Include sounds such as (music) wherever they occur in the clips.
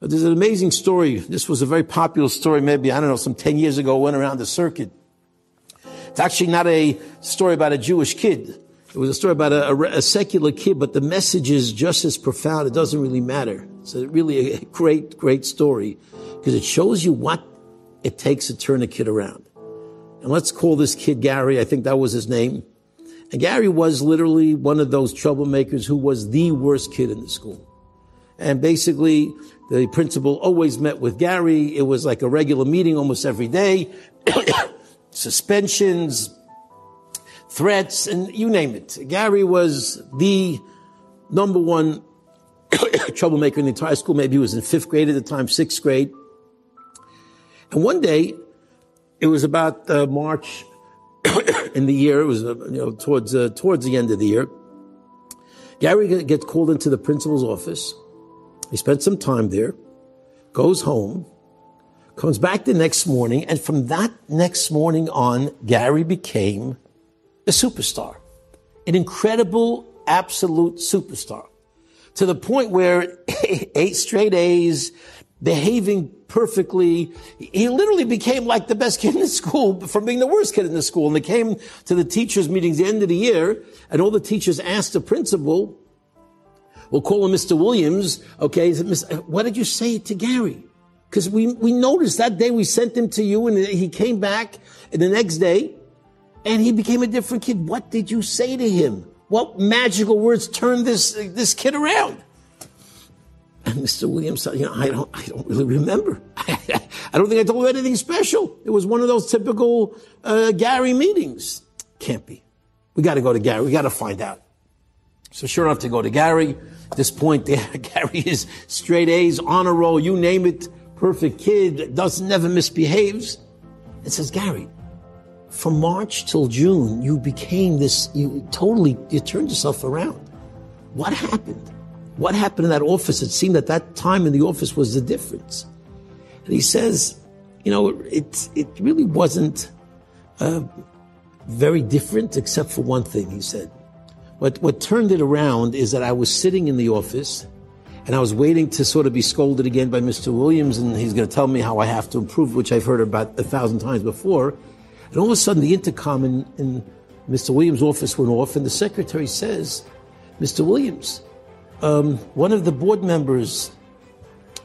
But there's an amazing story. This was a very popular story, maybe, I don't know, some 10 years ago, went around the circuit. It's actually not a story about a Jewish kid. It was a story about a, a, a secular kid, but the message is just as profound. It doesn't really matter. It's a really a great, great story because it shows you what it takes to turn a kid around. And let's call this kid Gary. I think that was his name. And Gary was literally one of those troublemakers who was the worst kid in the school. And basically, the principal always met with Gary. It was like a regular meeting almost every day. (coughs) Suspensions, threats, and you name it. Gary was the number one (coughs) troublemaker in the entire school. Maybe he was in fifth grade at the time, sixth grade. And one day, it was about uh, March (coughs) in the year. It was uh, you know towards uh, towards the end of the year. Gary gets called into the principal's office. He spent some time there, goes home, comes back the next morning, and from that next morning on, Gary became a superstar, an incredible, absolute superstar, to the point where (laughs) eight straight A's, behaving perfectly. He literally became like the best kid in the school from being the worst kid in the school. And they came to the teachers meetings the end of the year and all the teachers asked the principal, we'll call him Mr. Williams. Okay. What did you say to Gary? Cause we, we noticed that day we sent him to you and he came back the next day and he became a different kid. What did you say to him? What magical words turned this, this kid around? And Mr. Williams said, you know, I don't, I don't really remember. (laughs) I don't think I told him anything special. It was one of those typical uh, Gary meetings. Can't be. We got to go to Gary. We got to find out. So sure enough, to go to Gary. At this point, there, (laughs) Gary is straight A's, honor roll, you name it, perfect kid, doesn't never misbehaves. It says, Gary, from March till June, you became this, you totally, you turned yourself around. What happened? What happened in that office? It seemed that that time in the office was the difference. And he says, you know, it, it really wasn't uh, very different except for one thing, he said. What, what turned it around is that I was sitting in the office and I was waiting to sort of be scolded again by Mr. Williams and he's going to tell me how I have to improve, which I've heard about a thousand times before. And all of a sudden the intercom in, in Mr. Williams' office went off and the secretary says, Mr. Williams, um, one of the board members,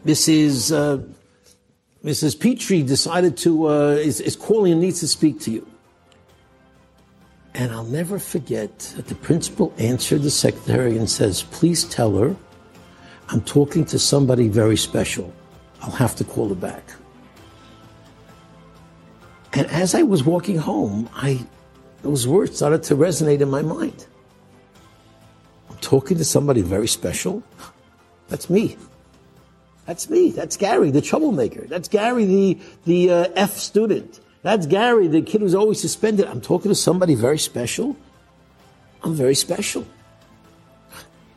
Mrs. Uh, Mrs. Petrie, decided to uh, is, is calling and needs to speak to you. And I'll never forget that the principal answered the secretary and says, "Please tell her I'm talking to somebody very special. I'll have to call her back." And as I was walking home, I those words started to resonate in my mind I'm talking to somebody very special, that's me. That's me. That's Gary, the troublemaker. That's Gary, the, the uh, F student. That's Gary, the kid who's always suspended. I'm talking to somebody very special. I'm very special.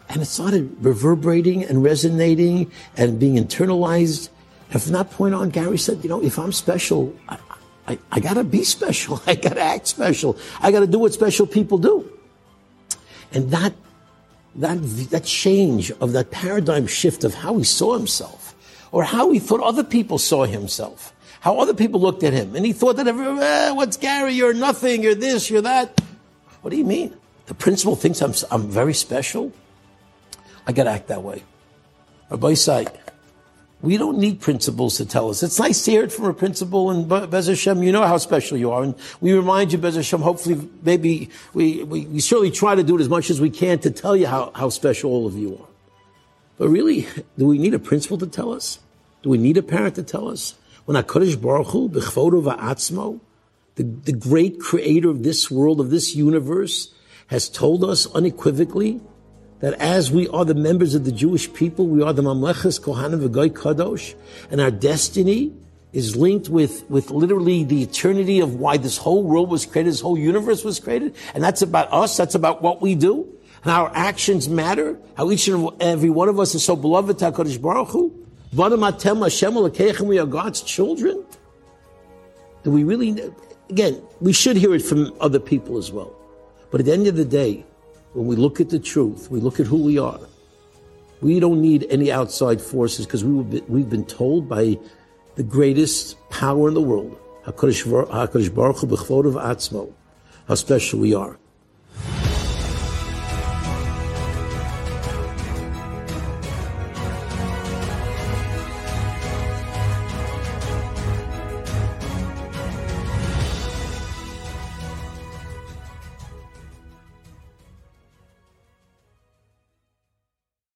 And it started reverberating and resonating and being internalized. And from that point on, Gary said, you know, if I'm special, I, I, I gotta be special. (laughs) I gotta act special. I gotta do what special people do. And that that, that change of that paradigm shift of how he saw himself or how he thought other people saw himself, how other people looked at him. And he thought that, everyone, eh, what's Gary? You're nothing. You're this, you're that. What do you mean? The principal thinks I'm, I'm very special. I got to act that way. Rabbi Say, we don't need principals to tell us. It's nice to hear it from a principal, and Bez Hashem, you know how special you are. And we remind you, Bez Hashem, hopefully, maybe we, we, we certainly try to do it as much as we can to tell you how, how special all of you are. But really, (laughs) do we need a principal to tell us? Do we need a parent to tell us? When HaKadosh Baruch Hu, B'chvodo Va'atzmo, the, the great creator of this world, of this universe, has told us unequivocally that as we are the members of the Jewish people, we are the Mamlechas Kohanim V'Goy Kadosh, and our destiny is linked with, with literally the eternity of why this whole world was created, this whole universe was created, and that's about us, that's about what we do, and our actions matter, how each and every one of us is so beloved to HaKadosh Baruch Hu. We are God's children. Do we really, again, we should hear it from other people as well. But at the end of the day, when we look at the truth, we look at who we are, We don't need any outside forces because we we've been told by the greatest power in the world, HaKadosh Baruch Hu how special we are.